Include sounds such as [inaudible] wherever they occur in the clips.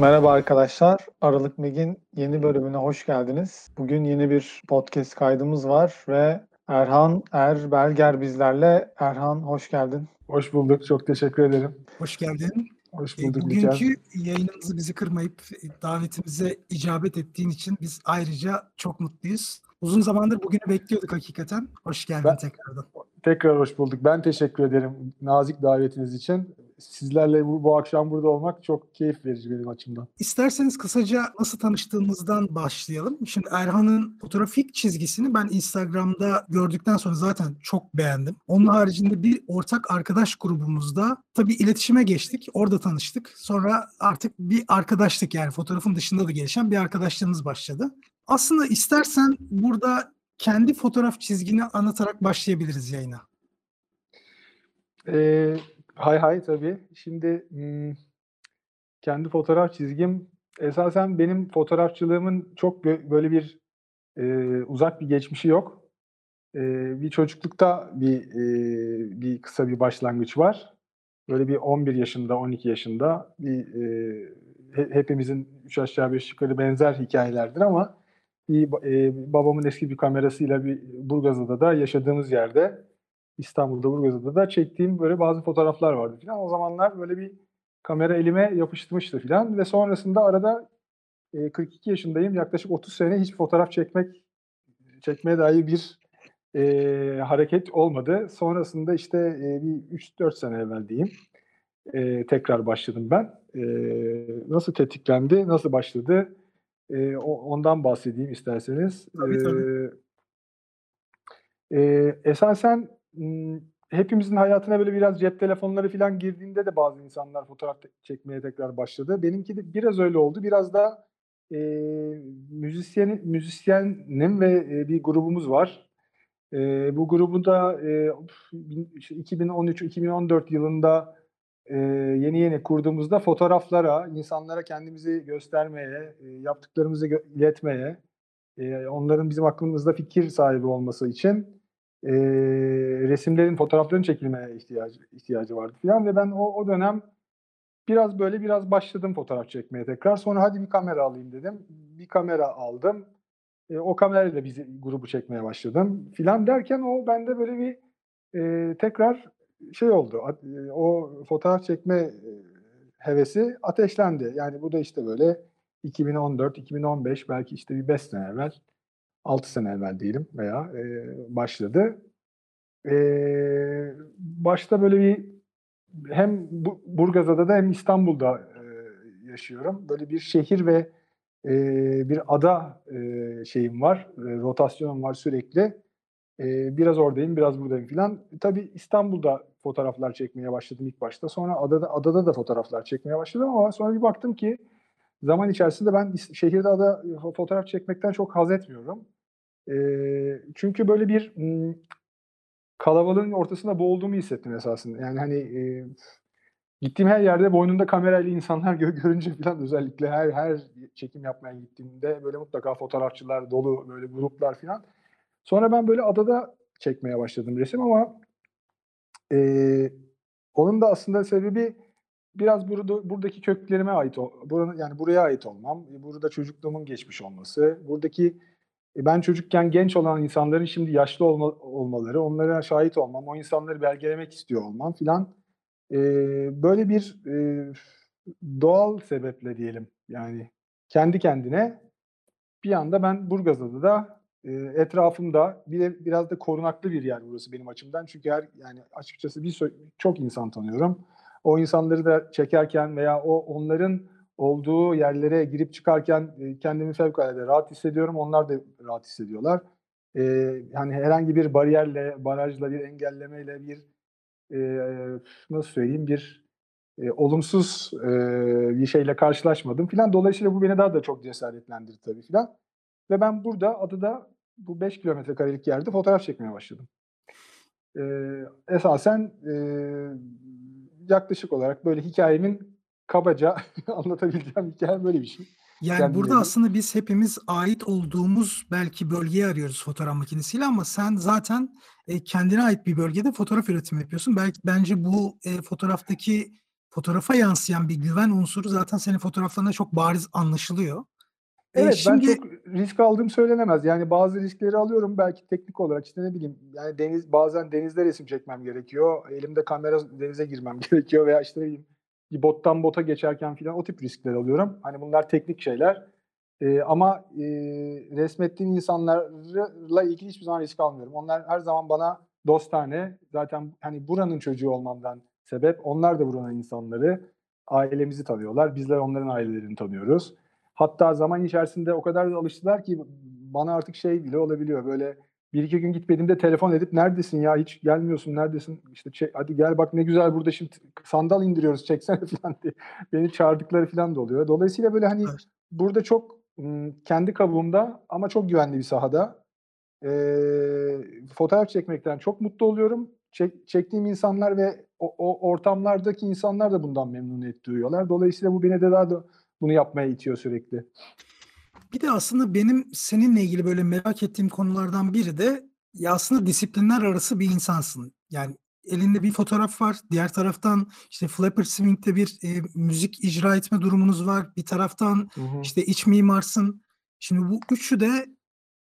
Merhaba arkadaşlar. Aralık Meg'in yeni bölümüne hoş geldiniz. Bugün yeni bir podcast kaydımız var ve Erhan Er Belger bizlerle. Erhan hoş geldin. Hoş bulduk. Çok teşekkür ederim. Hoş geldin. Hoş E, bulduk Bugünkü Bilker. yayınımızı bizi kırmayıp davetimize icabet ettiğin için biz ayrıca çok mutluyuz. Uzun zamandır bugünü bekliyorduk hakikaten. Hoş geldin Ben- tekrardan. Tekrar hoş bulduk. Ben teşekkür ederim nazik davetiniz için. Sizlerle bu, bu akşam burada olmak çok keyif verici benim açımdan. İsterseniz kısaca nasıl tanıştığımızdan başlayalım. Şimdi Erhan'ın fotoğrafik çizgisini ben Instagram'da gördükten sonra zaten çok beğendim. Onun haricinde bir ortak arkadaş grubumuzda tabii iletişime geçtik. Orada tanıştık. Sonra artık bir arkadaşlık yani fotoğrafın dışında da gelişen bir arkadaşlığımız başladı. Aslında istersen burada kendi fotoğraf çizgini anlatarak başlayabiliriz yayına. Ee, hay hay tabii. Şimdi kendi fotoğraf çizgim esasen benim fotoğrafçılığımın çok bö- böyle bir e, uzak bir geçmişi yok. E, bir çocuklukta bir e, bir kısa bir başlangıç var. Böyle bir 11 yaşında, 12 yaşında bir e, he- hepimizin üç aşağı beş yukarı benzer hikayelerdir ama bir e, babamın eski bir kamerasıyla bir Burgazada'da da yaşadığımız yerde İstanbul'da Burgazada'da da çektiğim böyle bazı fotoğraflar vardı filan. O zamanlar böyle bir kamera elime yapışmıştı filan ve sonrasında arada e, 42 yaşındayım. Yaklaşık 30 sene hiç fotoğraf çekmek çekmeye dair bir e, hareket olmadı. Sonrasında işte e, bir 3-4 sene evvel diyeyim. e, tekrar başladım ben. E, nasıl tetiklendi, nasıl başladı? E, ondan bahsedeyim isterseniz. Tabii, tabii. E, e, esasen hepimizin hayatına böyle biraz cep telefonları falan girdiğinde de bazı insanlar fotoğraf çekmeye tekrar başladı. Benimki de biraz öyle oldu. Biraz da e, müzisyen müzisyenim ve e, bir grubumuz var. E, bu grubu da e, bin- işte 2013-2014 yılında e, yeni yeni kurduğumuzda fotoğraflara, insanlara kendimizi göstermeye, e, yaptıklarımızı gö- iletmeye, e, onların bizim hakkımızda fikir sahibi olması için e, resimlerin, fotoğrafların çekilmeye ihtiyacı ihtiyacı vardı falan ve ben o, o dönem biraz böyle biraz başladım fotoğraf çekmeye tekrar. Sonra hadi bir kamera alayım dedim. Bir kamera aldım. E, o kamerayla bizi grubu çekmeye başladım filan derken o bende böyle bir e, tekrar şey oldu. E, O fotoğraf çekme e, hevesi ateşlendi. Yani bu da işte böyle 2014, 2015 belki işte bir 5 sene evvel, 6 sene evvel diyelim veya e, başladı. E, başta böyle bir hem bu, Burgazada'da hem İstanbul'da e, yaşıyorum. Böyle bir şehir ve e, bir ada e, şeyim var, e, rotasyonum var sürekli. E, biraz oradayım, biraz buradayım filan. Tabii İstanbul'da fotoğraflar çekmeye başladım ilk başta. Sonra adada, adada da fotoğraflar çekmeye başladım ama sonra bir baktım ki zaman içerisinde ben şehirde ada fo- fotoğraf çekmekten çok haz etmiyorum. E, çünkü böyle bir kalabalığın ortasında boğulduğumu hissettim esasında. Yani hani e, gittiğim her yerde boynunda kamerayla insanlar [laughs] gö- görünce falan özellikle her her çekim yapmaya gittiğimde böyle mutlaka fotoğrafçılar dolu böyle gruplar falan. Sonra ben böyle adada çekmeye başladım resim ama e, onun da aslında sebebi biraz burada buradaki köklerime ait buranın yani buraya ait olmam, burada çocukluğumun geçmiş olması, buradaki e, ben çocukken genç olan insanların şimdi yaşlı olma, olmaları, onlara şahit olmam, o insanları belgelemek istiyor olmam filan e, böyle bir e, doğal sebeple diyelim yani kendi kendine bir anda ben Burgazada'da da e, etrafımda bir biraz da korunaklı bir yer burası benim açımdan. Çünkü her yani açıkçası bir çok insan tanıyorum. O insanları da çekerken veya o onların olduğu yerlere girip çıkarken e, kendimi fevkalade rahat hissediyorum. Onlar da rahat hissediyorlar. E, yani herhangi bir bariyerle, barajla, bir engellemeyle, bir e, nasıl söyleyeyim bir e, olumsuz e, bir şeyle karşılaşmadım filan. Dolayısıyla bu beni daha da çok cesaretlendirdi tabii filan. Ve ben burada adada bu 5 kilometre karelik yerde fotoğraf çekmeye başladım. E, esasen e, yaklaşık olarak böyle hikayemin kabaca [laughs] anlatabileceğim hikaye böyle bir şey. Yani Kendim burada dedim. aslında biz hepimiz ait olduğumuz belki bölgeyi arıyoruz fotoğraf makinesiyle ama sen zaten e, kendine ait bir bölgede fotoğraf üretimi yapıyorsun. Belki bence bu e, fotoğraftaki fotoğrafa yansıyan bir güven unsuru zaten senin fotoğraflarında çok bariz anlaşılıyor. Eee, Evet, ben şimdi çok risk aldığım söylenemez. Yani bazı riskleri alıyorum belki teknik olarak, işte, ne bileyim, yani deniz bazen denizde resim çekmem gerekiyor. Elimde kamera denize girmem [laughs] gerekiyor veya, işte, ne bileyim, bir bottan bota geçerken filan o tip riskler alıyorum. Hani bunlar teknik şeyler. Eee, ama, eee, resmettiğim insanlarla ilgili hiçbir zaman risk almıyorum. Onlar her zaman bana dostane. Zaten, hani, buranın çocuğu olmamdan sebep. Onlar da buranın insanları. Ailemizi tanıyorlar. Bizler onların ailelerini tanıyoruz. Hatta zaman içerisinde o kadar da alıştılar ki bana artık şey bile olabiliyor, böyle 1-2 gün gitmediğimde telefon edip "Neredesin ya? Hiç gelmiyorsun. Neredesin? İşte, çe hadi gel bak ne güzel burada şimdi sandal indiriyoruz, çeksene." [laughs] filan diye beni çağırdıkları filan da oluyor. Dolayısıyla, böyle, hani, Evet. burada çok, kendi kabuğumda ama çok güvenli bir sahada, eee, fotoğraf çekmekten çok mutlu oluyorum. Çek çektiğim insanlar ve o o ortamlardaki insanlar da bundan memnuniyet duyuyorlar. Dolayısıyla bu beni de daha da bunu yapmaya itiyor sürekli. Bir de aslında benim seninle ilgili böyle merak ettiğim konulardan biri de ya, aslında disiplinler arası bir insansın. Yani elinde bir fotoğraf var. Diğer taraftan, işte, Flapper Swing'de bir, eee, müzik icra etme durumunuz var. Bir taraftan, Hı hı. işte, iç mimarsın. Şimdi bu üçü de,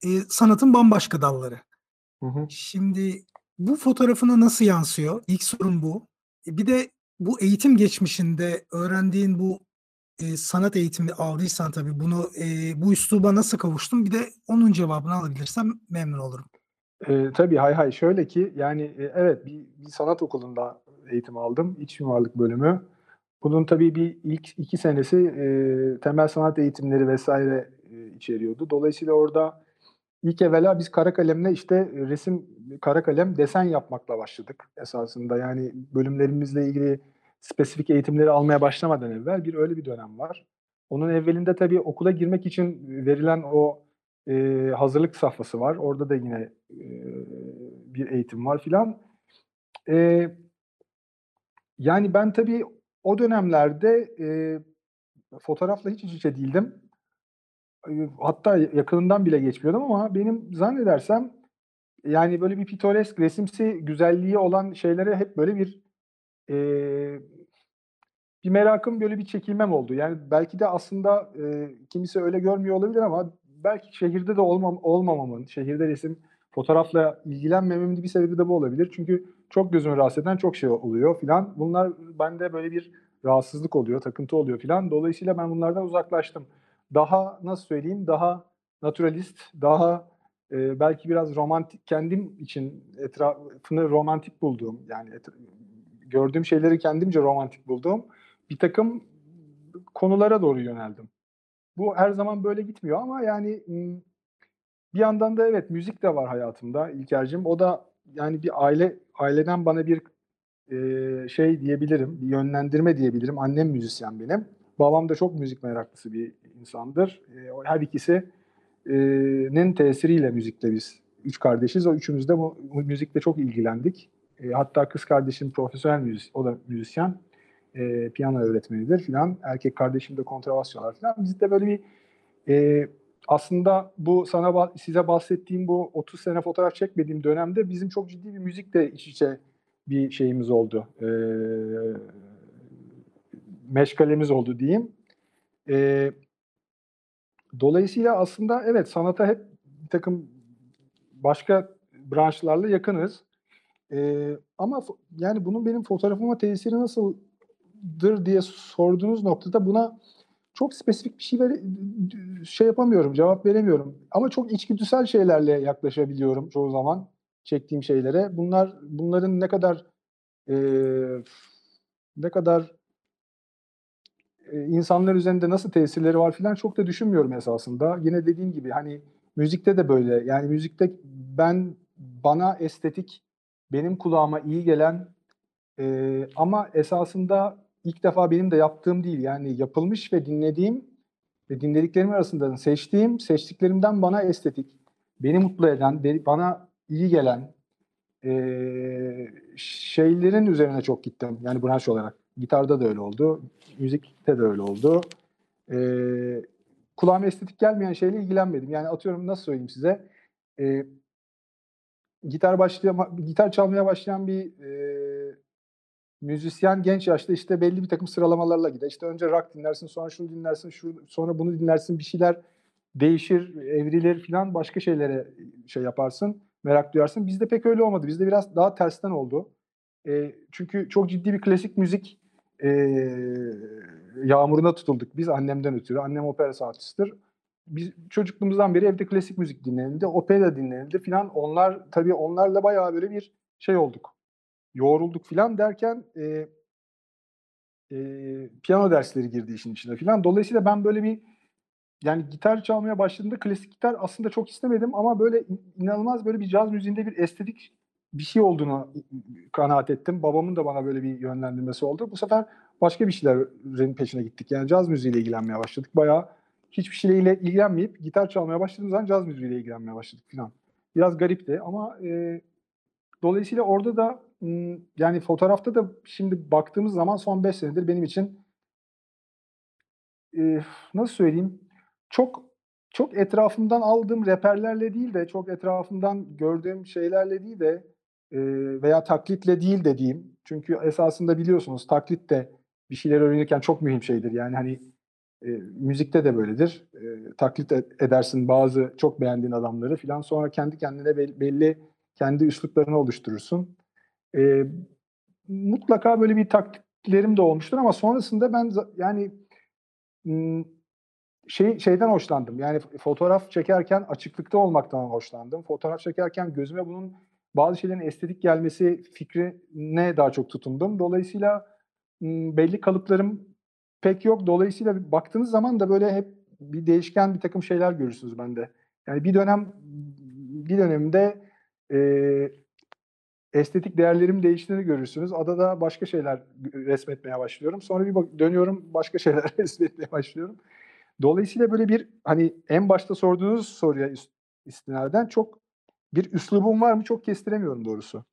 eee, sanatın bambaşka dalları. Hı hı. Şimdi bu fotoğrafına nasıl yansıyor? İlk sorum bu. E, bir de bu eğitim geçmişinde öğrendiğin bu, eee, sanat eğitimi aldıysan tabii bunu, eee, bu üsluba nasıl kavuştun? Bir de onun cevabını alabilirsem memnun olurum. Eee, tabii, hay hay. Şöyle ki, yani, eee, evet, bir bir sanat okulunda eğitim aldım. İç mimarlık bölümü. Bunun tabii bir ilk 2 senesi, eee, temel sanat eğitimleri vs. eee, içeriyordu. Dolayısıyla orada ilk evvela biz kara kalemle, işte, resim, kara kalem, desen yapmakla başladık esasında. Yani bölümlerimizle ilgili spesifik eğitimleri almaya başlamadan evvel bir öyle bir dönem var. Onun evvelinde tabii okula girmek için verilen o, eee, hazırlık safhası var. Orada da yine, eee, bir eğitim var filan. Eee yani ben tabii o dönemlerde, eee, fotoğrafla hiç iç içe değildim. Hatta yakınından bile geçmiyordum ama benim zannedersem, yani, böyle bir pitoresk, resimsi güzelliği olan şeylere hep böyle bir, eee, bir merakım, böyle bir çekilmem oldu. Yani belki de aslında, eee, kimisi öyle görmüyor olabilir ama belki şehirde de olmam olmamamın, şehirde resim, fotoğrafla ilgilenmememin bir sebebi de bu olabilir. Çünkü çok gözümü rahatsız eden çok şey oluyor filan. Bunlar bende böyle bir rahatsızlık oluyor, takıntı oluyor filan. Dolayısıyla ben bunlardan uzaklaştım. Daha, nasıl söyleyeyim, daha naturalist, daha, eee, belki biraz romantik, kendim için etrafını romantik bulduğum, yani et gördüğüm şeyleri kendimce romantik bulduğum birtakım konulara doğru yöneldim. Bu her zaman böyle gitmiyor ama yani, bir yandan da evet, müzik de var hayatımda İlker'cim. O da, yani, bir aile aileden bana bir, eee, şey diyebilirim, bir yönlendirme diyebilirim. Annem müzisyen benim. Babam da çok müzik meraklısı bir insandır. O her ikisi eee, nin tesiriyle müzikle biz 3 kardeşiz. O üçümüz de bu bu müzikle çok ilgilendik. Eee, hatta kız kardeşim profesyonel müzis o da müzisyen. Eee, piyano öğretmenidir filan. Erkek kardeşim de kontrbas çalar filan. Biz de böyle bir, eee, aslında bu sana size bahsettiğim bu 30 sene fotoğraf çekmediğim dönemde bizim çok ciddi bir müzikle iç içe bir şeyimiz oldu. Eee, meşgalemiz oldu diyeyim. Eee dolayısıyla aslında evet, sanata hep birtakım başka branşlarla yakınız. Ama yani bunun benim fotoğrafıma tesiri nasıldır diye sorduğunuz noktada buna çok spesifik bir şey vere d şey yapamıyorum, cevap veremiyorum. Ama çok içgüdüsel şeylerle yaklaşabiliyorum çoğu zaman çektiğim şeylere. Bunlar bunların ne kadar, eee, ne kadar eee, insanlar üzerinde nasıl tesirleri var filan çok da düşünmüyorum esasında. Yine dediğim gibi, hani, müzikte de böyle. Yani müzikte ben bana estetik, benim kulağıma iyi gelen, eee, ama esasında ilk defa benim de yaptığım değil, yani yapılmış ve dinlediğim ve dinlediklerim arasından seçtiğim, seçtiklerimden bana estetik, beni mutlu eden, bana iyi gelen, eee, şeylerin üzerine çok gittim, yani branş olarak. Gitarda da öyle oldu, müzikte de öyle oldu. Eee, kulağıma estetik gelmeyen şeyle ilgilenmedim. Yani atıyorum, nasıl söyleyeyim size, eee gitar başlayama gitar çalmaya başlayan bir, eee, müzisyen genç yaşta işte belli bir takım sıralamalarla gider. İşte önce rock dinlersin, sonra şunu dinlersin, şu, sonra bunu dinlersin, bir şeyler değişir, evrilir filan başka şeylere şey yaparsın, merak duyarsın. Bizde pek öyle olmadı. Bizde biraz daha tersten oldu. E, çünkü çok ciddi bir klasik müzik e, yağmuruna tutulduk biz annemden ötürü. Annem opera sanatçısıdır. Biz çocukluğumuzdan beri evde klasik müzik dinlenildi, opera dinlenildi filan. Onlar tabii onlarla bayağı böyle bir şey olduk. Yoğrulduk filan derken e, e, piyano dersleri girdi işin içine filan. Dolayısıyla ben böyle bir yani gitar çalmaya başladığımda klasik gitar aslında çok istemedim ama böyle inanılmaz böyle bir caz müziğinde bir estetik bir şey olduğunu kanaat ettim. Babamın da bana böyle bir yönlendirmesi oldu. Bu sefer başka bir şeylerin peşine gittik. Yani caz müziğiyle ilgilenmeye başladık. Bayağı hiçbir şeyle ilgilenmeyip gitar çalmaya başladığımız zaman caz müziğiyle ilgilenmeye başladık falan. Biraz garipti ama e, dolayısıyla orada da yani fotoğrafta da şimdi baktığımız zaman son 5 senedir benim için e, nasıl söyleyeyim çok çok etrafımdan aldığım reperlerle değil de çok etrafımdan gördüğüm şeylerle değil de e, veya taklitle değil de diyeyim. Çünkü esasında biliyorsunuz taklit de bir şeyler öğrenirken çok mühim şeydir. Yani hani e, müzikte de böyledir. E, taklit edersin bazı çok beğendiğin adamları filan sonra kendi kendine belli kendi üsluplarını oluşturursun. E, mutlaka böyle bir taklitlerim de olmuştur ama sonrasında ben yani şey şeyden hoşlandım. Yani fotoğraf çekerken açıklıkta olmaktan hoşlandım. Fotoğraf çekerken gözüme bunun bazı şeylerin estetik gelmesi fikrine daha çok tutundum. Dolayısıyla belli kalıplarım pek yok. Dolayısıyla baktığınız zaman da böyle hep bir değişken bir takım şeyler görürsünüz bende. Yani bir dönem bir dönemde e, estetik değerlerim değiştiğini görürsünüz. Adada başka şeyler resmetmeye başlıyorum. Sonra bir bak, dönüyorum başka [laughs] şeyler resmetmeye başlıyorum. Dolayısıyla böyle bir hani en başta sorduğunuz soruya istinaden çok bir üslubum var mı çok kestiremiyorum doğrusu.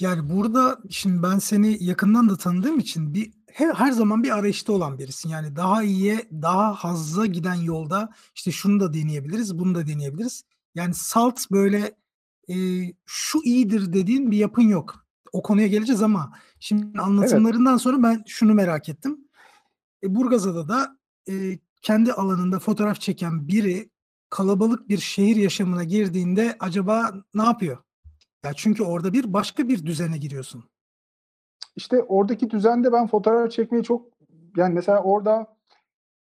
Yani burada şimdi ben seni yakından da tanıdığım için bir her, her zaman bir arayışta olan birisin. Yani daha iyiye, daha hazza giden yolda işte şunu da deneyebiliriz, bunu da deneyebiliriz. Yani salt böyle e, şu iyidir dediğin bir yapın yok. O konuya geleceğiz ama şimdi anlatımlarından evet. sonra ben şunu merak ettim. E, Burgazada da e, kendi alanında fotoğraf çeken biri kalabalık bir şehir yaşamına girdiğinde acaba ne yapıyor? Ya çünkü orada bir başka bir düzene giriyorsun. İşte oradaki düzende ben fotoğraf çekmeyi çok yani mesela orada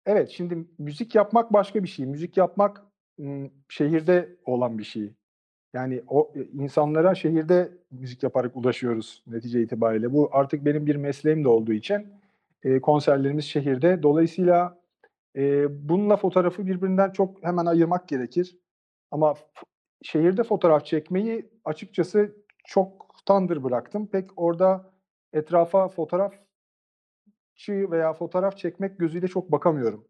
evet şimdi müzik yapmak başka bir şey. Müzik yapmak şehirde olan bir şey. Yani o insanlara şehirde müzik yaparak ulaşıyoruz netice itibariyle. Bu artık benim bir mesleğim de olduğu için e, konserlerimiz şehirde. Dolayısıyla e, bununla fotoğrafı birbirinden çok hemen ayırmak gerekir. Ama şehirde fotoğraf çekmeyi açıkçası çoktandır bıraktım. Pek orada etrafa fotoğrafçı veya fotoğraf çekmek gözüyle çok bakamıyorum.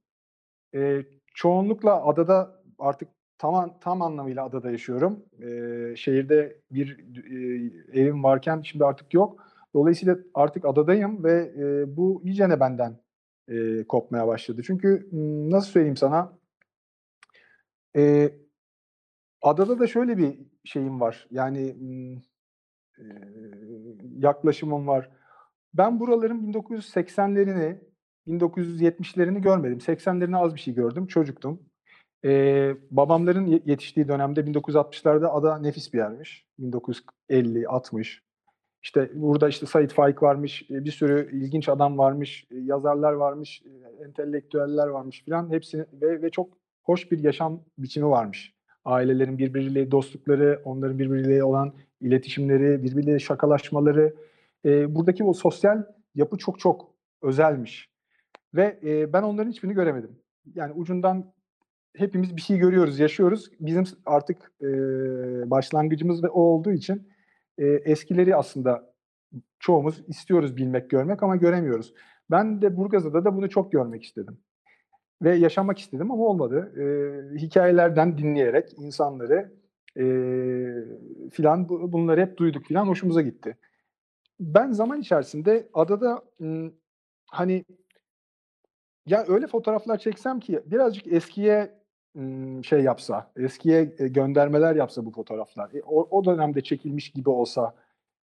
E, çoğunlukla adada artık tam tam anlamıyla adada yaşıyorum. E, şehirde bir e, evim varken şimdi artık yok. Dolayısıyla artık adadayım ve e, bu iyicene benden e, kopmaya başladı. Çünkü nasıl söyleyeyim sana? E, adada da şöyle bir şeyim var. Yani e, yaklaşımım var. Ben buraların 1980'lerini, 1970'lerini görmedim. 80'lerini az bir şey gördüm. Çocuktum. Ee, babamların yetiştiği dönemde 1960'larda ada nefis bir yermiş. 1950, 60. İşte burada işte Said Faik varmış, bir sürü ilginç adam varmış, yazarlar varmış, entelektüeller varmış filan. Hepsi ve, ve çok hoş bir yaşam biçimi varmış. Ailelerin birbiriyle dostlukları, onların birbiriyle olan iletişimleri, birbiriyle şakalaşmaları. E, buradaki o sosyal yapı çok çok özelmiş. Ve e, ben onların hiçbirini göremedim. Yani ucundan hepimiz bir şey görüyoruz, yaşıyoruz. Bizim artık e, başlangıcımız ve o olduğu için e, eskileri aslında çoğumuz istiyoruz bilmek, görmek ama göremiyoruz. Ben de Burgazada da bunu çok görmek istedim. Ve yaşamak istedim ama olmadı. E, hikayelerden dinleyerek insanları e, filan bunları hep duyduk filan hoşumuza gitti. Ben zaman içerisinde adada hani ya öyle fotoğraflar çeksem ki birazcık eskiye şey yapsa, eskiye göndermeler yapsa bu fotoğraflar. E, o, dönemde çekilmiş gibi olsa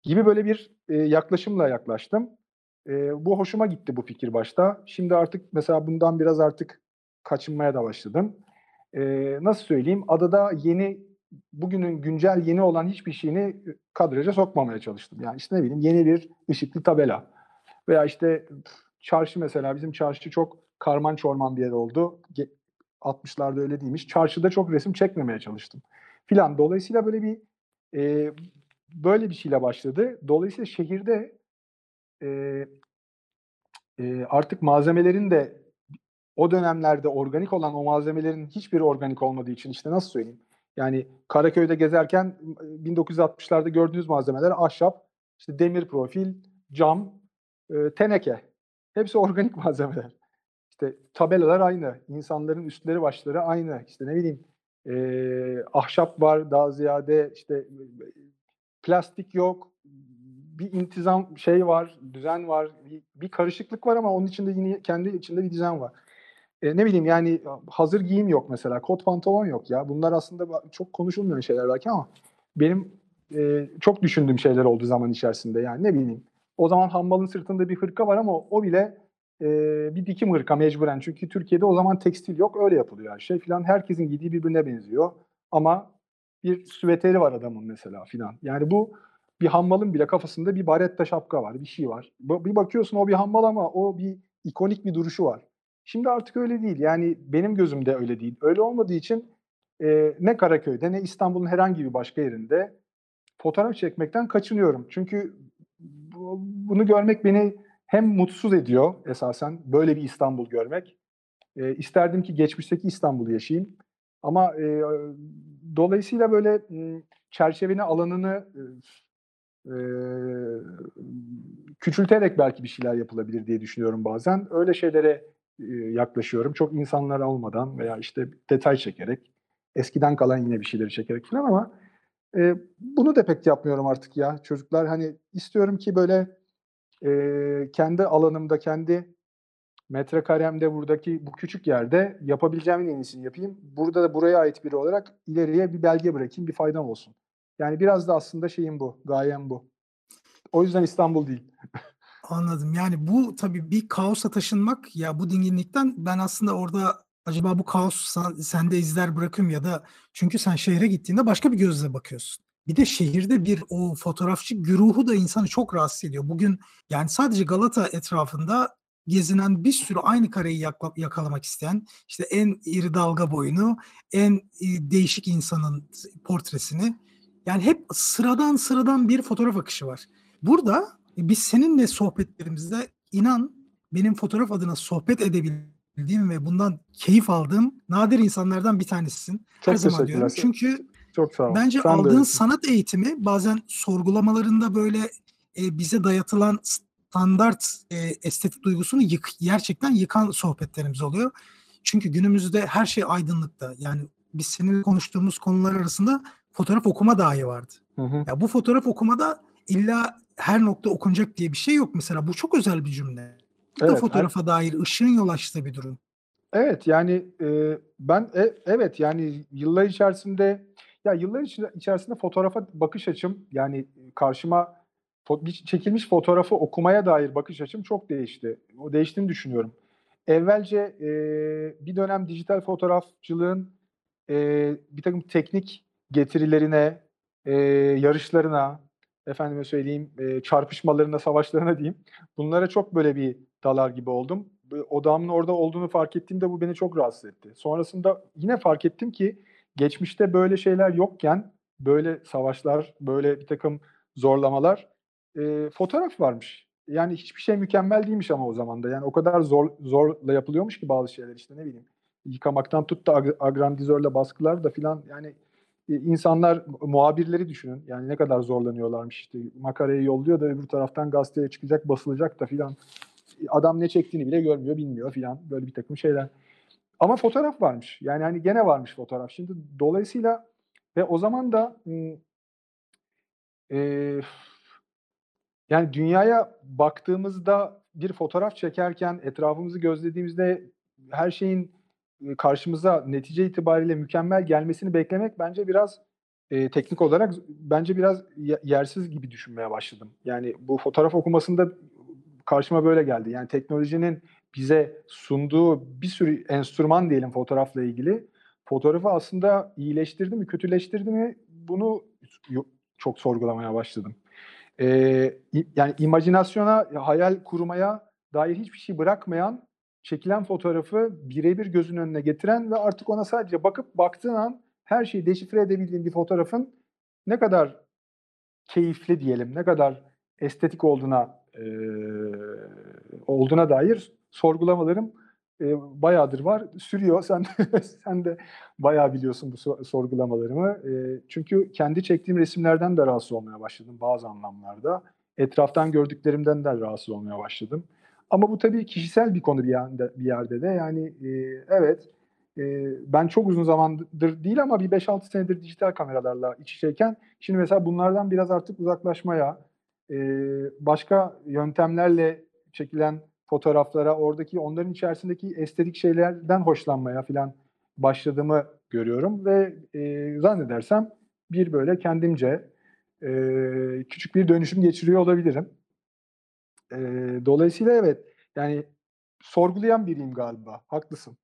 gibi böyle bir e, yaklaşımla yaklaştım. E, bu hoşuma gitti bu fikir başta. Şimdi artık mesela bundan biraz artık kaçınmaya da başladım. E, nasıl söyleyeyim? Adada yeni bugünün güncel yeni olan hiçbir şeyini kadraja sokmamaya çalıştım. Yani işte ne bileyim yeni bir ışıklı tabela veya işte çarşı mesela bizim çarşı çok karman çorman bir yer oldu. 60'larda öyle değilmiş. Çarşıda çok resim çekmemeye çalıştım. Filan. Dolayısıyla böyle bir e, böyle bir şeyle başladı. Dolayısıyla şehirde e, e, artık malzemelerin de o dönemlerde organik olan o malzemelerin hiçbiri organik olmadığı için işte nasıl söyleyeyim? Yani Karaköy'de gezerken 1960'larda gördüğünüz malzemeler ahşap, işte demir profil, cam, e, teneke. Hepsi [laughs] organik malzemeler. İşte tabelalar aynı, insanların üstleri başları aynı. İşte ne bileyim e, ahşap var daha ziyade işte plastik yok, bir intizam şey var, düzen var, bir, bir karışıklık var ama onun içinde yine kendi içinde bir düzen var. E, ne bileyim yani hazır giyim yok mesela, kot pantolon yok ya. Bunlar aslında çok konuşulmayan şeyler belki ama benim e, çok düşündüğüm şeyler oldu zaman içerisinde. Yani ne bileyim o zaman hambalın sırtında bir hırka var ama o bile e, bir dikim hırka mecburen. Çünkü Türkiye'de o zaman tekstil yok öyle yapılıyor her şey filan. Herkesin giydiği birbirine benziyor ama bir süveteri var adamın mesela filan. Yani bu bir hammalın bile kafasında bir baretta şapka var, bir şey var. Bir bakıyorsun o bir hammal ama o bir ikonik bir duruşu var. Şimdi artık öyle değil. Yani benim gözümde öyle değil. Öyle olmadığı için e, ne Karaköy'de ne İstanbul'un herhangi bir başka yerinde fotoğraf çekmekten kaçınıyorum. Çünkü bu, bunu görmek beni hem mutsuz ediyor esasen böyle bir İstanbul görmek. E, isterdim ki geçmişteki İstanbul'u yaşayayım. Ama e, dolayısıyla böyle e, çerçeveni alanını e, küçülterek belki bir şeyler yapılabilir diye düşünüyorum bazen. Öyle şeylere e, yaklaşıyorum. Çok insanlar olmadan veya işte detay çekerek, eskiden kalan yine bir şeyleri çekerek falan ama e, bunu da pek yapmıyorum artık ya. Çocuklar hani istiyorum ki böyle e, kendi alanımda, kendi metrekaremde buradaki bu küçük yerde yapabileceğimin en iyisini yapayım. Burada da buraya ait biri olarak ileriye bir belge bırakayım, bir faydam olsun. Yani biraz da aslında şeyim bu, gayem bu. O yüzden İstanbul değil. [laughs] Anladım. Yani bu tabii bir kaosa taşınmak ya bu dinginlikten ben aslında orada acaba bu kaos sen, sende izler bırakım ya da çünkü sen şehre gittiğinde başka bir gözle bakıyorsun. Bir de şehirde bir o fotoğrafçı güruhu da insanı çok rahatsız ediyor. Bugün yani sadece Galata etrafında gezinen bir sürü aynı kareyi yakalamak isteyen işte en iri dalga boyunu, en e, değişik insanın portresini yani hep sıradan sıradan bir fotoğraf akışı var. Burada biz seninle sohbetlerimizde inan benim fotoğraf adına sohbet edebildiğim ve bundan keyif aldığım nadir insanlardan bir tanesisin. Çok Her zaman diyorum. Çünkü çok sağ ol. Bence Sen aldığın sanat eğitimi bazen sorgulamalarında böyle e, bize dayatılan standart e, estetik duygusunu yık, gerçekten yıkan sohbetlerimiz oluyor. Çünkü günümüzde her şey aydınlıkta. Yani biz seninle konuştuğumuz konular arasında fotoğraf okuma dahi vardı. Hı hı. Ya bu fotoğraf okumada illa her nokta okunacak diye bir şey yok mesela. Bu çok özel bir cümle. Bu evet, da fotoğrafa her... dair ışığın yol açtığı bir durum. Evet yani e, ben e, evet yani yıllar içerisinde ya yıllar içerisinde fotoğrafa bakış açım yani karşıma bir çekilmiş fotoğrafı okumaya dair bakış açım çok değişti. O değiştiğini düşünüyorum. Evvelce e, bir dönem dijital fotoğrafçılığın e, bir takım teknik getirilerine, e, yarışlarına, efendime söyleyeyim e, çarpışmalarına, savaşlarına diyeyim. Bunlara çok böyle bir dalar gibi oldum. Odamın orada olduğunu fark ettiğimde bu beni çok rahatsız etti. Sonrasında yine fark ettim ki geçmişte böyle şeyler yokken, böyle savaşlar, böyle bir takım zorlamalar, e, fotoğraf varmış. Yani hiçbir şey mükemmel değilmiş ama o zaman da. Yani o kadar zor zorla yapılıyormuş ki bazı şeyler işte ne bileyim. Yıkamaktan tut da agrandizörle baskılar da filan yani insanlar muhabirleri düşünün. Yani ne kadar zorlanıyorlarmış işte. Makarayı yolluyor da öbür taraftan gazeteye çıkacak, basılacak da filan. Adam ne çektiğini bile görmüyor, bilmiyor filan. Böyle bir takım şeyler. Ama fotoğraf varmış. Yani hani gene varmış fotoğraf. Şimdi dolayısıyla ve o zaman da e, yani dünyaya baktığımızda bir fotoğraf çekerken etrafımızı gözlediğimizde her şeyin karşımıza netice itibariyle mükemmel gelmesini beklemek bence biraz e, teknik olarak bence biraz yersiz gibi düşünmeye başladım. Yani bu fotoğraf okumasında karşıma böyle geldi. Yani teknolojinin bize sunduğu bir sürü enstrüman diyelim fotoğrafla ilgili. Fotoğrafı aslında iyileştirdi mi, kötüleştirdi mi bunu çok sorgulamaya başladım. Ee, yani imajinasyona, hayal kurmaya dair hiçbir şey bırakmayan, çekilen fotoğrafı birebir gözün önüne getiren ve artık ona sadece bakıp baktığın an her şeyi deşifre edebildiğin bir fotoğrafın ne kadar keyifli diyelim, ne kadar estetik olduğuna e, olduğuna dair sorgulamalarım e, bayağıdır var. Sürüyor. Sen [laughs] sen de bayağı biliyorsun bu sorgulamalarımı. E, çünkü kendi çektiğim resimlerden de rahatsız olmaya başladım bazı anlamlarda. Etraftan gördüklerimden de rahatsız olmaya başladım. Ama bu tabii kişisel bir konu bir yerde, bir yerde de. Yani e, evet e, ben çok uzun zamandır değil ama bir 5-6 senedir dijital kameralarla iç içeyken şimdi mesela bunlardan biraz artık uzaklaşmaya, e, başka yöntemlerle çekilen fotoğraflara, oradaki onların içerisindeki estetik şeylerden hoşlanmaya falan başladığımı görüyorum ve e, zannedersem bir böyle kendimce e, küçük bir dönüşüm geçiriyor olabilirim. E, dolayısıyla evet yani sorgulayan biriyim galiba. Haklısın.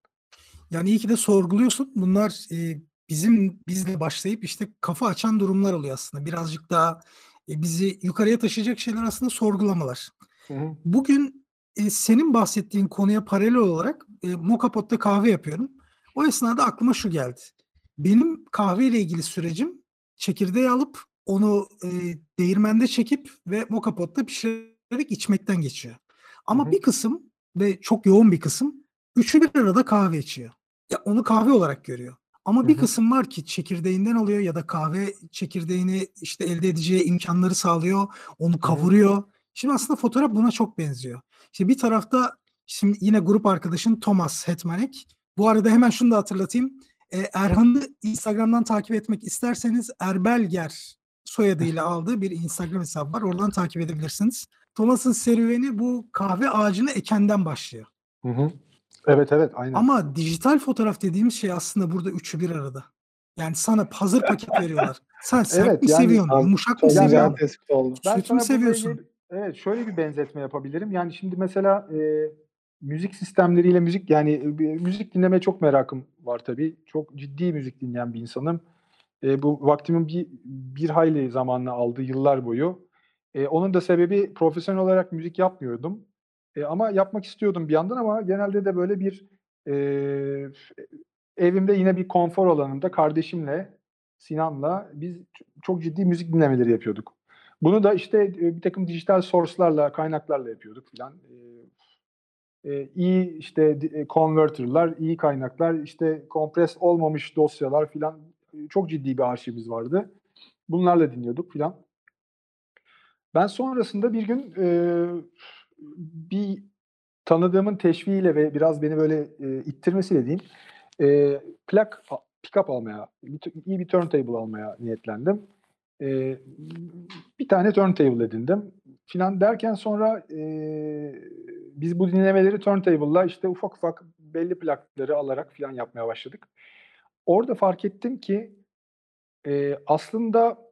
Yani iyi ki de sorguluyorsun. Bunlar e, bizim bizle başlayıp işte kafa açan durumlar oluyor aslında. Birazcık daha e, bizi yukarıya taşıyacak şeyler aslında sorgulamalar. Hı hı. Bugün e, senin bahsettiğin konuya paralel olarak e, Mokapot'ta kahve yapıyorum. O esnada aklıma şu geldi. Benim kahve ile ilgili sürecim çekirdeği alıp onu e, değirmende çekip ve Mokapot'ta pişirerek içmekten geçiyor. Ama hı hı. bir kısım ve çok yoğun bir kısım üçü bir arada kahve içiyor. Ya onu kahve olarak görüyor. Ama Hı-hı. bir kısım var ki çekirdeğinden alıyor ya da kahve çekirdeğini işte elde edeceği imkanları sağlıyor. Onu kavuruyor. Hı-hı. Şimdi aslında fotoğraf buna çok benziyor. İşte bir tarafta şimdi yine grup arkadaşın Thomas Hetmanek. Bu arada hemen şunu da hatırlatayım. E, Erhan'ı Instagram'dan takip etmek isterseniz Erbelger soyadıyla [laughs] aldığı bir Instagram hesabı var. Oradan takip edebilirsiniz. Thomas'ın serüveni bu kahve ağacını ekenden başlıyor. Hı hı. Evet evet aynen. Ama dijital fotoğraf dediğimiz şey aslında burada üçü bir arada. Yani sana hazır paket [laughs] veriyorlar. Sen sert evet, mi yani, seviyorsun? Yumuşak mı seviyorsun? Süt mü seviyorsun? Ilgili, evet şöyle bir benzetme yapabilirim. Yani şimdi mesela e, müzik sistemleriyle müzik yani e, müzik dinlemeye çok merakım var tabii. Çok ciddi müzik dinleyen bir insanım. E, bu vaktimin bir bir hayli zamanını aldı yıllar boyu. E, onun da sebebi profesyonel olarak müzik yapmıyordum. E, ama yapmak istiyordum bir yandan ama genelde de böyle bir e, evimde yine bir konfor alanında kardeşimle Sinan'la biz çok ciddi müzik dinlemeleri yapıyorduk. Bunu da işte bir takım dijital source'larla, kaynaklarla yapıyorduk filan. E, iyi işte converter'lar, iyi kaynaklar, işte kompres olmamış dosyalar filan çok ciddi bir arşivimiz vardı. Bunlarla dinliyorduk filan. Ben sonrasında bir gün e, bir tanıdığımın teşviğiyle ve biraz beni böyle e, ittirmesiyle diyeyim, e, plak pick-up almaya, iyi bir turntable almaya niyetlendim. E, bir tane turntable edindim. Filan derken sonra e, biz bu dinlemeleri turntable'la işte ufak ufak belli plakları alarak filan yapmaya başladık. Orada fark ettim ki e, aslında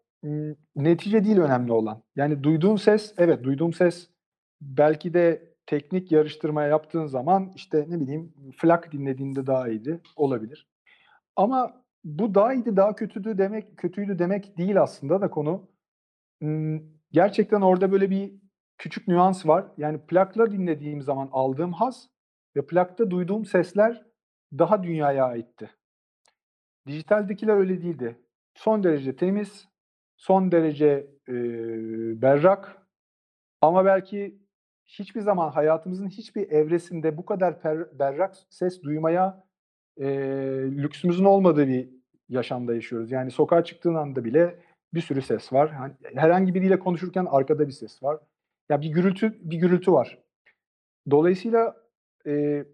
netice değil önemli olan. Yani duyduğum ses, evet duyduğum ses belki de teknik yarıştırma yaptığın zaman işte ne bileyim flak dinlediğinde daha iyiydi olabilir. Ama bu daha iyiydi, daha kötüydü demek kötüydü demek değil aslında da konu. Gerçekten orada böyle bir küçük nüans var. Yani plakla dinlediğim zaman aldığım haz ve plakta duyduğum sesler daha dünyaya aitti. Dijitaldekiler öyle değildi. Son derece temiz, son derece e, berrak ama belki hiçbir zaman hayatımızın hiçbir evresinde bu kadar per, berrak ses duymaya e, lüksümüzün olmadığı bir yaşamda yaşıyoruz. Yani sokağa çıktığın anda bile bir sürü ses var. Yani herhangi biriyle konuşurken arkada bir ses var. Ya yani bir gürültü bir gürültü var. Dolayısıyla e,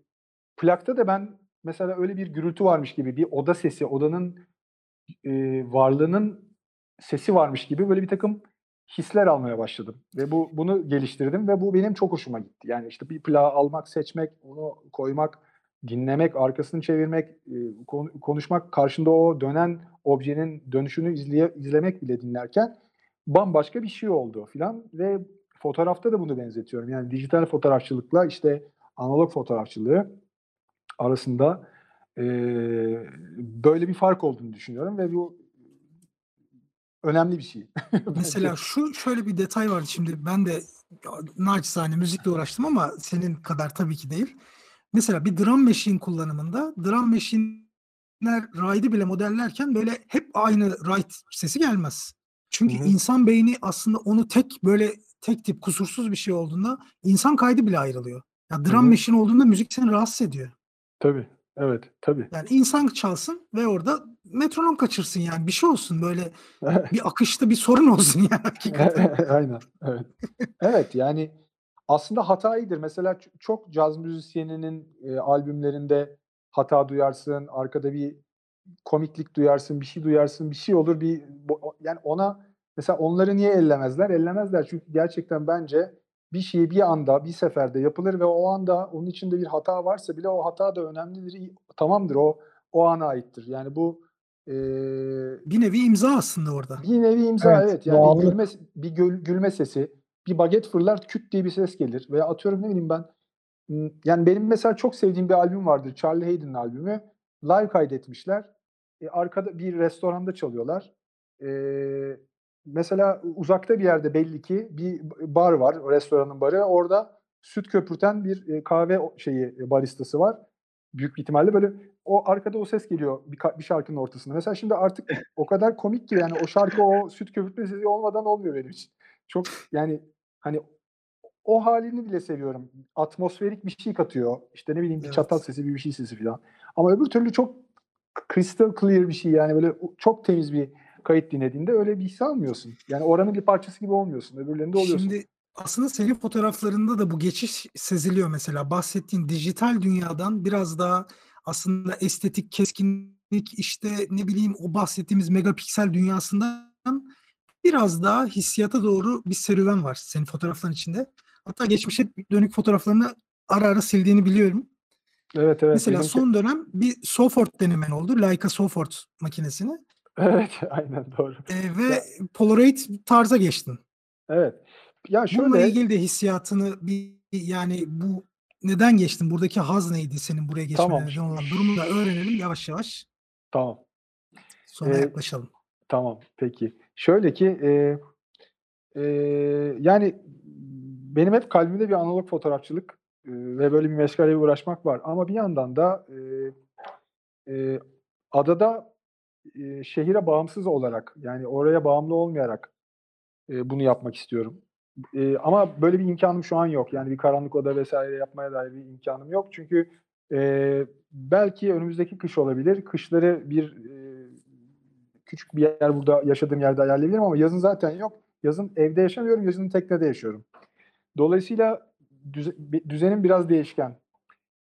plakta da ben mesela öyle bir gürültü varmış gibi bir oda sesi, odanın e, varlığının sesi varmış gibi böyle bir takım hisler almaya başladım. Ve bu bunu geliştirdim ve bu benim çok hoşuma gitti. Yani işte bir plağı almak, seçmek, onu koymak dinlemek, arkasını çevirmek, e, konuşmak, karşında o dönen objenin dönüşünü izleye, izlemek bile dinlerken bambaşka bir şey oldu filan ve fotoğrafta da bunu benzetiyorum. Yani dijital fotoğrafçılıkla işte analog fotoğrafçılığı arasında e, böyle bir fark olduğunu düşünüyorum ve bu önemli bir şey. [laughs] Mesela şu şöyle bir detay var şimdi ben de naçizane müzikle uğraştım ama senin kadar tabii ki değil. Mesela bir drum machine kullanımında drum machine'ler ride'ı bile modellerken böyle hep aynı ride sesi gelmez. Çünkü Hı-hı. insan beyni aslında onu tek böyle tek tip kusursuz bir şey olduğunda insan kaydı bile ayrılıyor. Ya drum Hı-hı. machine olduğunda müzik seni rahatsız ediyor. Tabii. Evet, tabii. Yani insan çalsın ve orada metronom kaçırsın yani bir şey olsun böyle [laughs] bir akışta bir sorun olsun yani hakikaten. [laughs] Aynen. Evet. evet yani aslında hata iyidir. Mesela çok caz müzisyeninin e, albümlerinde hata duyarsın, arkada bir komiklik duyarsın, bir şey duyarsın, bir şey olur bir yani ona mesela onları niye ellemezler? Ellemezler çünkü gerçekten bence bir şey bir anda, bir seferde yapılır ve o anda onun içinde bir hata varsa bile o hata da önemlidir. Tamamdır o o ana aittir. Yani bu e, bir nevi imza aslında orada. Bir nevi imza evet. evet. Yani bir gülme, bir gül, gülme sesi, bir baget fırlar küt diye bir ses gelir. Veya atıyorum ne bileyim ben yani benim mesela çok sevdiğim bir albüm vardır. Charlie Hayden'ın albümü. Live kaydetmişler. E, arkada bir restoranda çalıyorlar. E, mesela uzakta bir yerde belli ki bir bar var, restoranın barı. Orada süt köpürten bir e, kahve şeyi e, baristası var. Büyük bir ihtimalle böyle o arkada o ses geliyor bir, bir şarkının ortasında. Mesela şimdi artık o kadar komik ki yani o şarkı o süt köpürtme sesi olmadan olmuyor benim için. Çok yani hani o halini bile seviyorum. Atmosferik bir şey katıyor. İşte ne bileyim bir evet. çatal sesi, bir bir şey sesi falan. Ama öbür türlü çok crystal clear bir şey yani böyle çok temiz bir kayıt dinlediğinde öyle bir his almıyorsun. Yani oranın bir parçası gibi olmuyorsun. Öbürlerinde oluyorsun. Şimdi aslında senin fotoğraflarında da bu geçiş seziliyor mesela. Bahsettiğin dijital dünyadan biraz daha aslında estetik, keskinlik işte ne bileyim o bahsettiğimiz megapiksel dünyasından biraz daha hissiyata doğru bir serüven var senin fotoğrafların içinde. Hatta geçmişe dönük fotoğraflarını ara ara sildiğini biliyorum. Evet evet. Mesela son dönem bir Sofort denemen oldu. Leica Sofort makinesini. Evet, [laughs] aynen doğru. Eee, ve Ya Polaroid tarza geçtin. Evet. Ya Bununla ilgili de hissiyatını bir yani bu neden geçtin? Buradaki haz neydi senin buraya geçmene Tamam. neden olan durumu da öğrenelim yavaş yavaş. Tamam. Sonra Eee, yaklaşalım. tamam, peki. Şöyle ki, eee, eee, yani benim hep kalbimde bir analog fotoğrafçılık, eee, ve böyle bir meşgaleyle uğraşmak var ama bir yandan da, eee, eee, adada şehire bağımsız olarak, yani oraya bağımlı olmayarak, eee, bunu yapmak istiyorum. Eee, ama böyle bir imkânım şu an yok. Yani bir karanlık oda vesaire yapmaya dair bir imkânım yok. Çünkü, eee, belki önümüzdeki kış olabilir. Kışları bir, eee, küçük bir yer burada yaşadığım yerde ayarlayabilirim ama yazın zaten yok. Yazın evde yaşamıyorum, yazın teknede yaşıyorum. Dolayısıyla düze düzenim biraz değişken.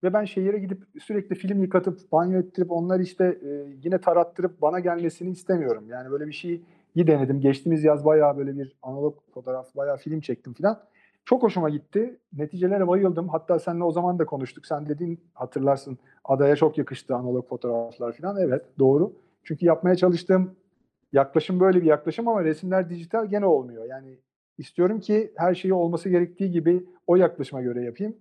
Ve ben şehire gidip sürekli film yıkatıp, banyo ettirip, onları işte, eee, yine tarattırıp bana gelmesini istemiyorum. Yani böyle bir şeyi denedim. Geçtiğimiz yaz bayağı böyle bir analog fotoğraf, bayağı film çektim filan. Çok hoşuma gitti. Neticelere bayıldım. Hatta seninle o zaman da konuştuk. Sen dedin, hatırlarsın, adaya çok yakıştı analog fotoğraflar filan. Evet, doğru. Çünkü yapmaya çalıştığım yaklaşım böyle bir yaklaşım ama resimler dijital gene olmuyor. Yani istiyorum ki her şeyi olması gerektiği gibi o yaklaşıma göre yapayım.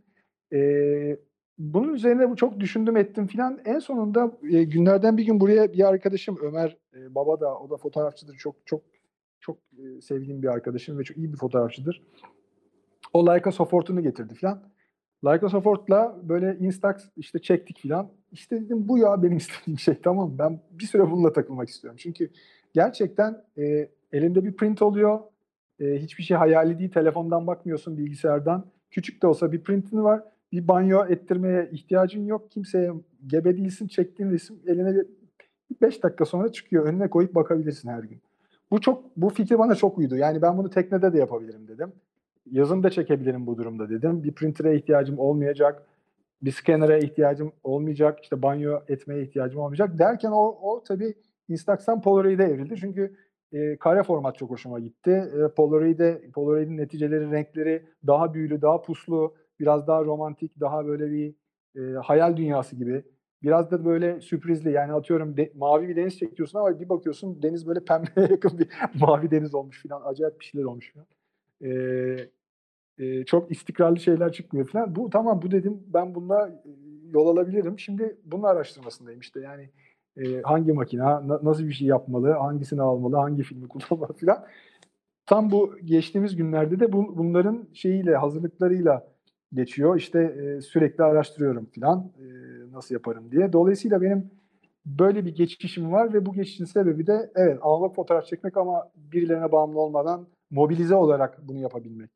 Eee bunun üzerine bu çok düşündüm ettim filan. En sonunda e, günlerden bir gün buraya bir arkadaşım Ömer e, Baba da o da fotoğrafçıdır. Çok çok çok e, sevdiğim bir arkadaşım ve çok iyi bir fotoğrafçıdır. O Leica Sofort'unu getirdi filan. Leica Sofort'la böyle Instax işte çektik filan. İşte dedim bu ya benim [laughs] istediğim şey tamam ben bir süre bununla takılmak istiyorum. Çünkü gerçekten e, elimde bir print oluyor. E, hiçbir şey hayali değil. Telefondan bakmıyorsun bilgisayardan. Küçük de olsa bir printin var bir banyo ettirmeye ihtiyacın yok. Kimseye gebe değilsin. Çektiğin resim eline 5 dakika sonra çıkıyor. Önüne koyup bakabilirsin her gün. Bu çok bu fikir bana çok uydu. Yani ben bunu teknede de yapabilirim dedim. Yazın da çekebilirim bu durumda dedim. Bir printer'e ihtiyacım olmayacak. Bir scanner'e ihtiyacım olmayacak. İşte banyo etmeye ihtiyacım olmayacak. Derken o, o tabii Instax'tan Polaroid'e evrildi. Çünkü e, kare format çok hoşuma gitti. E, Polaroid'e, Polaroid'in neticeleri, renkleri daha büyülü, daha puslu, biraz daha romantik, daha böyle bir e, hayal dünyası gibi. Biraz da böyle sürprizli yani atıyorum de, mavi bir deniz çekiyorsun ama bir bakıyorsun deniz böyle pembeye [laughs] yakın bir [laughs] mavi deniz olmuş falan. Acayip bir şeyler olmuş falan. E, e, çok istikrarlı şeyler çıkmıyor falan. Bu tamam bu dedim ben bununla yol alabilirim. Şimdi bunun araştırmasındayım işte yani e, hangi makine, na, nasıl bir şey yapmalı, hangisini almalı, hangi filmi [laughs] kullanmalı falan. Tam bu geçtiğimiz günlerde de bu, bunların şeyiyle, hazırlıklarıyla geçiyor. İşte e, sürekli araştırıyorum falan e, nasıl yaparım diye. Dolayısıyla benim böyle bir geçişim var ve bu geçişin sebebi de evet analog fotoğraf çekmek ama birilerine bağımlı olmadan mobilize olarak bunu yapabilmek.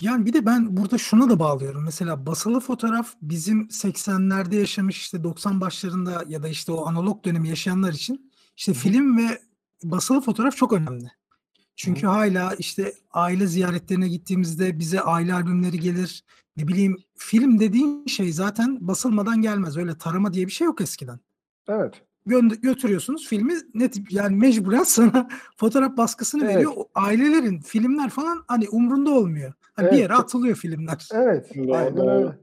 Yani bir de ben burada şuna da bağlıyorum. Mesela basılı fotoğraf bizim 80'lerde yaşamış işte 90 başlarında ya da işte o analog dönemi yaşayanlar için işte film ve basılı fotoğraf çok önemli. Çünkü Hı. hala işte aile ziyaretlerine gittiğimizde bize aile albümleri gelir. Ne bileyim film dediğin şey zaten basılmadan gelmez. Öyle tarama diye bir şey yok eskiden. Evet. Gö- götürüyorsunuz filmi net yani mecburen sana [laughs] fotoğraf baskısını evet. veriyor. Ailelerin filmler falan hani umrunda olmuyor. Hani evet. bir yere atılıyor filmler. Evet. Aynen öyle.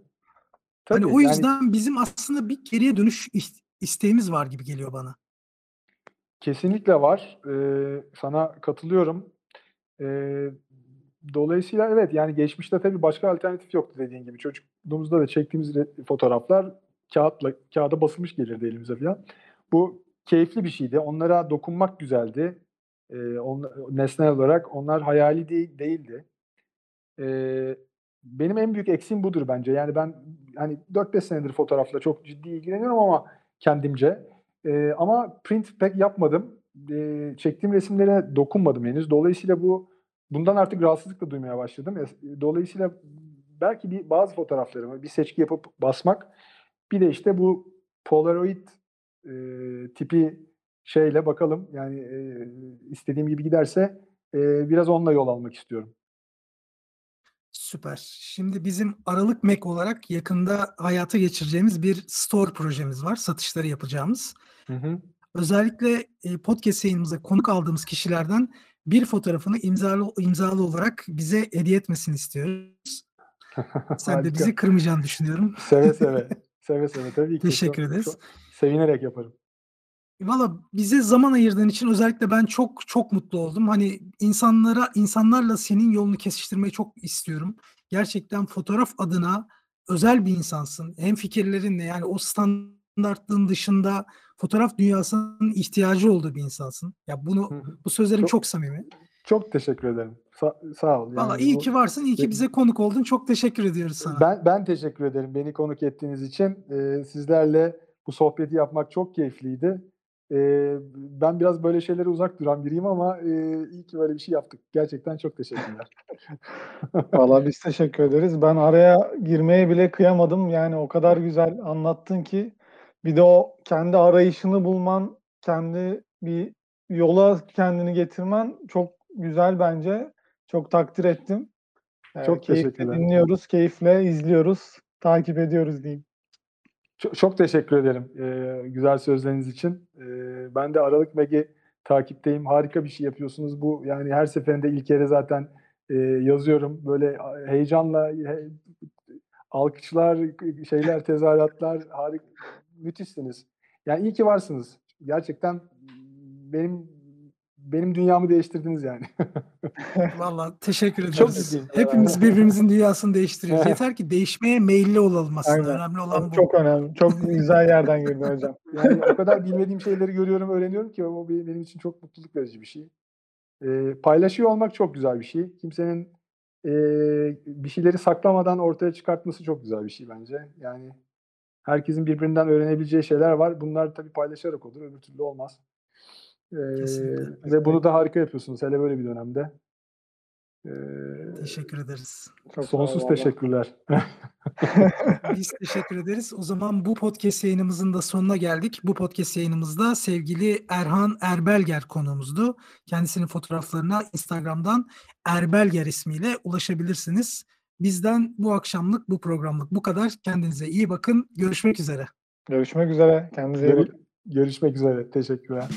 Tabii, hani o yüzden yani, bizim aslında bir geriye dönüş isteğimiz var gibi geliyor bana. Kesinlikle var. Ee, sana katılıyorum. Ee, dolayısıyla evet yani geçmişte tabii başka alternatif yoktu dediğin gibi. Çocukluğumuzda da çektiğimiz fotoğraflar kağıtla kağıda basılmış gelirdi elimize falan. Bu keyifli bir şeydi. Onlara dokunmak güzeldi. Ee, on, nesnel olarak onlar hayali değil, değildi. Ee, benim en büyük eksiğim budur bence. Yani ben hani 4-5 senedir fotoğrafla çok ciddi ilgileniyorum ama kendimce. Ee, ama print pek yapmadım. Ee, çektiğim resimlere dokunmadım henüz. Dolayısıyla bu bundan artık rahatsızlık da duymaya başladım. Dolayısıyla belki bir bazı fotoğraflarımı bir seçki yapıp basmak bir de işte bu Polaroid e, tipi şeyle bakalım yani e, istediğim gibi giderse e, biraz onunla yol almak istiyorum. Süper. Şimdi bizim Aralık Mac olarak yakında hayata geçireceğimiz bir store projemiz var. Satışları yapacağımız. Hı hı. Özellikle e, podcast yayınımıza konuk aldığımız kişilerden bir fotoğrafını imzalı imzalı olarak bize hediye etmesini istiyoruz. [laughs] Sen de bizi kırmayacağını düşünüyorum. Seve seve. [laughs] seve seve tabii ki. Teşekkür ederiz. Çok, sevinerek yaparım. Valla bize zaman ayırdığın için özellikle ben çok çok mutlu oldum. Hani insanlara insanlarla senin yolunu kesiştirmeyi çok istiyorum. Gerçekten fotoğraf adına özel bir insansın. Hem fikirlerinle yani o standartlığın dışında fotoğraf dünyasının ihtiyacı olduğu bir insansın. Ya bunu bu sözlerim çok, çok samimi. Çok teşekkür ederim. Sa- sağ ol. Yani Valla iyi ki varsın, iyi ki bize konuk oldun. Çok teşekkür ediyoruz sana. Ben ben teşekkür ederim beni konuk ettiğiniz için. Ee, sizlerle bu sohbeti yapmak çok keyifliydi. Ee, ben biraz böyle şeylere uzak duran biriyim ama e, iyi ki böyle bir şey yaptık. Gerçekten çok teşekkürler. [laughs] Valla biz teşekkür ederiz. Ben araya girmeye bile kıyamadım. Yani o kadar güzel anlattın ki. Bir de o kendi arayışını bulman, kendi bir yola kendini getirmen çok güzel bence. Çok takdir ettim. Ee, çok keyifle dinliyoruz, keyifle izliyoruz, takip ediyoruz diyeyim. Çok, çok teşekkür ederim e, güzel sözleriniz için. E, ben de Aralık Meg'i takipteyim. Harika bir şey yapıyorsunuz. Bu yani her seferinde ilk kere zaten e, yazıyorum. Böyle heyecanla he, alkışlar, şeyler, [laughs] tezahüratlar harika, müthişsiniz. Yani iyi ki varsınız. Gerçekten benim benim dünyamı değiştirdiniz yani. [laughs] Vallahi teşekkür ederiz. Çok ciddi. Hepimiz birbirimizin dünyasını değiştiriyoruz. Yeter ki değişmeye meyilli olalım aslında. Aynen. Önemli olan bu. Çok önemli. Çok güzel yerden girdin hocam. Yani o kadar bilmediğim şeyleri görüyorum, öğreniyorum ki o benim için çok mutluluk verici bir şey. Ee, paylaşıyor olmak çok güzel bir şey. Kimsenin e, bir şeyleri saklamadan ortaya çıkartması çok güzel bir şey bence. Yani herkesin birbirinden öğrenebileceği şeyler var. Bunlar tabii paylaşarak olur. Öbür türlü olmaz. Ee, ve bunu da harika yapıyorsunuz hele böyle bir dönemde. Ee, teşekkür ederiz. Çok sonsuz teşekkürler. [laughs] Biz teşekkür ederiz. O zaman bu podcast yayınımızın da sonuna geldik. Bu podcast yayınımızda sevgili Erhan Erbelger konuğumuzdu. Kendisinin fotoğraflarına Instagram'dan Erbelger ismiyle ulaşabilirsiniz. Bizden bu akşamlık, bu programlık bu kadar. Kendinize iyi bakın. Görüşmek üzere. Görüşmek üzere. Kendinize iyi bakın. Görüşmek üzere. Teşekkürler.